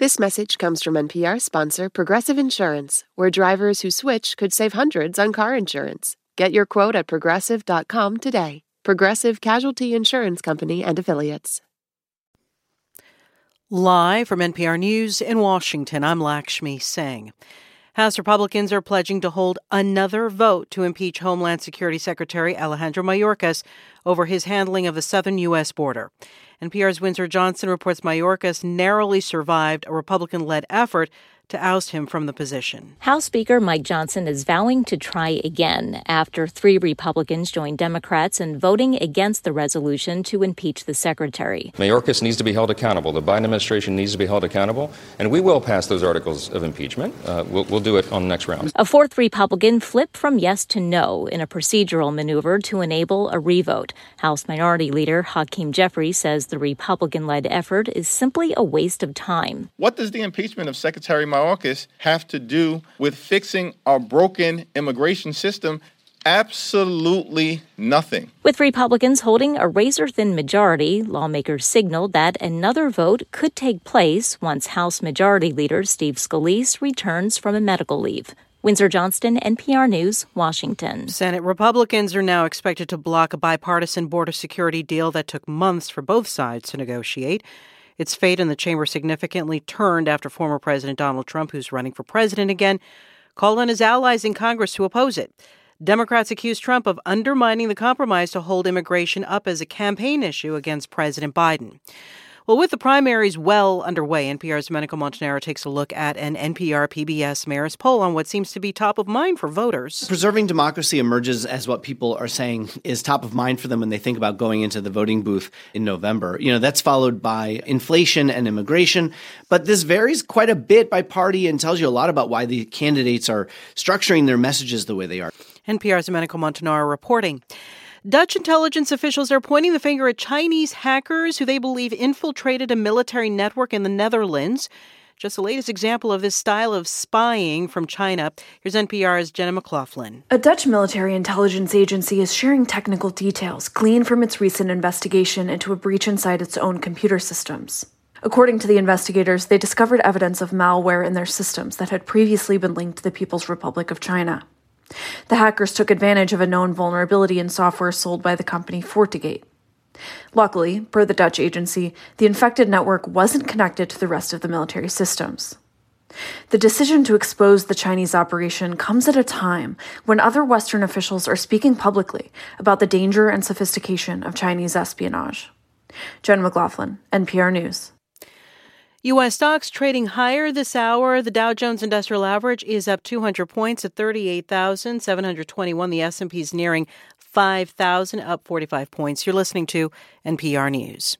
This message comes from NPR sponsor Progressive Insurance, where drivers who switch could save hundreds on car insurance. Get your quote at progressive.com today. Progressive Casualty Insurance Company and Affiliates. Live from NPR News in Washington, I'm Lakshmi Singh. House Republicans are pledging to hold another vote to impeach Homeland Security Secretary Alejandro Mayorkas over his handling of the southern U.S. border. NPR's Windsor Johnston reports Mayorkas narrowly survived a Republican led effort to oust him from the position. House Speaker Mike Johnson is vowing to try again after three Republicans joined Democrats in voting against the resolution to impeach the secretary. Mayorkas needs to be held accountable. The Biden administration needs to be held accountable, and we will pass those articles of impeachment. Uh, we'll, we'll do it on the next round. A fourth Republican flipped from yes to no in a procedural maneuver to enable a revote. House Minority Leader Hakeem Jeffries says the Republican led effort is simply a waste of time. What does the impeachment of Secretary Mayorkas have to do with fixing our broken immigration system? Absolutely nothing. With Republicans holding a razor thin majority, lawmakers signaled that another vote could take place once House Majority Leader Steve Scalise returns from a medical leave. Windsor Johnston, NPR News, Washington. Senate Republicans are now expected to block a bipartisan border security deal that took months for both sides to negotiate. Its fate in the chamber significantly turned after former President Donald Trump, who's running for president again, called on his allies in Congress to oppose it. Democrats accused Trump of undermining the compromise to hold immigration up as a campaign issue against President Biden. Well, with the primaries well underway, NPR's Domenico Montanaro takes a look at an NPR PBS Marist poll on what seems to be top of mind for voters. Preserving democracy emerges as what people are saying is top of mind for them when they think about going into the voting booth in November. You know, that's followed by inflation and immigration, but this varies quite a bit by party and tells you a lot about why the candidates are structuring their messages the way they are. NPR's Domenico Montanaro reporting. Dutch intelligence officials are pointing the finger at Chinese hackers who they believe infiltrated a military network in the Netherlands. Just the latest example of this style of spying from China. Here's NPR's Jenna McLaughlin. A Dutch military intelligence agency is sharing technical details gleaned from its recent investigation into a breach inside its own computer systems. According to the investigators, they discovered evidence of malware in their systems that had previously been linked to the People's Republic of China. The hackers took advantage of a known vulnerability in software sold by the company FortiGate. Luckily, per the Dutch agency, the infected network wasn't connected to the rest of the military systems. The decision to expose the Chinese operation comes at a time when other Western officials are speaking publicly about the danger and sophistication of Chinese espionage. Jen McLaughlin, NPR News. U.S. stocks trading higher this hour. The Dow Jones Industrial Average is up 200 points at 38,721. The S&P is nearing 5,000, up 45 points. You're listening to NPR News.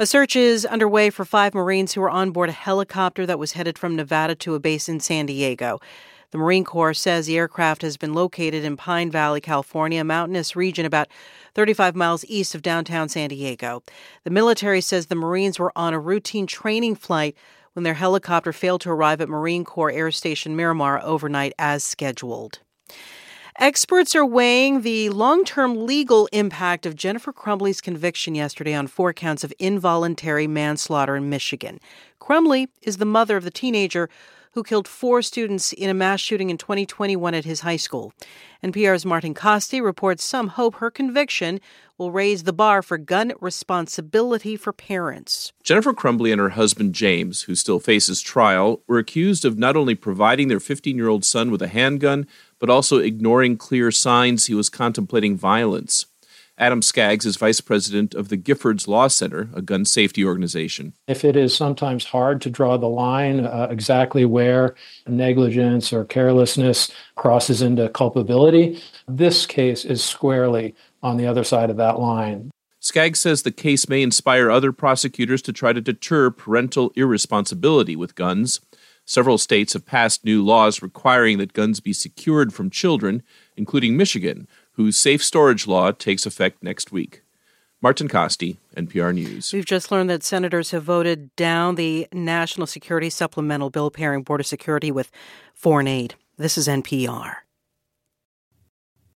A search is underway for five Marines who were on board a helicopter that was headed from Nevada to a base in San Diego. The Marine Corps says the aircraft has been located in Pine Valley, California, a mountainous region about 35 miles east of downtown San Diego. The military says the Marines were on a routine training flight when their helicopter failed to arrive at Marine Corps Air Station Miramar overnight as scheduled. Experts are weighing the long term legal impact of Jennifer Crumbley's conviction yesterday on four counts of involuntary manslaughter in Michigan. Crumley is the mother of the teenager who killed four students in a mass shooting in 2021 at his high school. NPR's Martin Kaste reports some hope her conviction will raise the bar for gun responsibility for parents. Jennifer Crumbley and her husband James, who still faces trial, were accused of not only providing their 15 year old son with a handgun, but also ignoring clear signs he was contemplating violence. Adam Skaggs is vice president of the Giffords Law Center, a gun safety organization. If it is sometimes hard to draw the line uh, exactly where negligence or carelessness crosses into culpability, this case is squarely on the other side of that line. Skaggs says the case may inspire other prosecutors to try to deter parental irresponsibility with guns. Several states have passed new laws requiring that guns be secured from children, including Michigan, whose safe storage law takes effect next week. Martin Kaste, NPR News. We've just learned that senators have voted down the National Security Supplemental Bill pairing border security with foreign aid. This is NPR.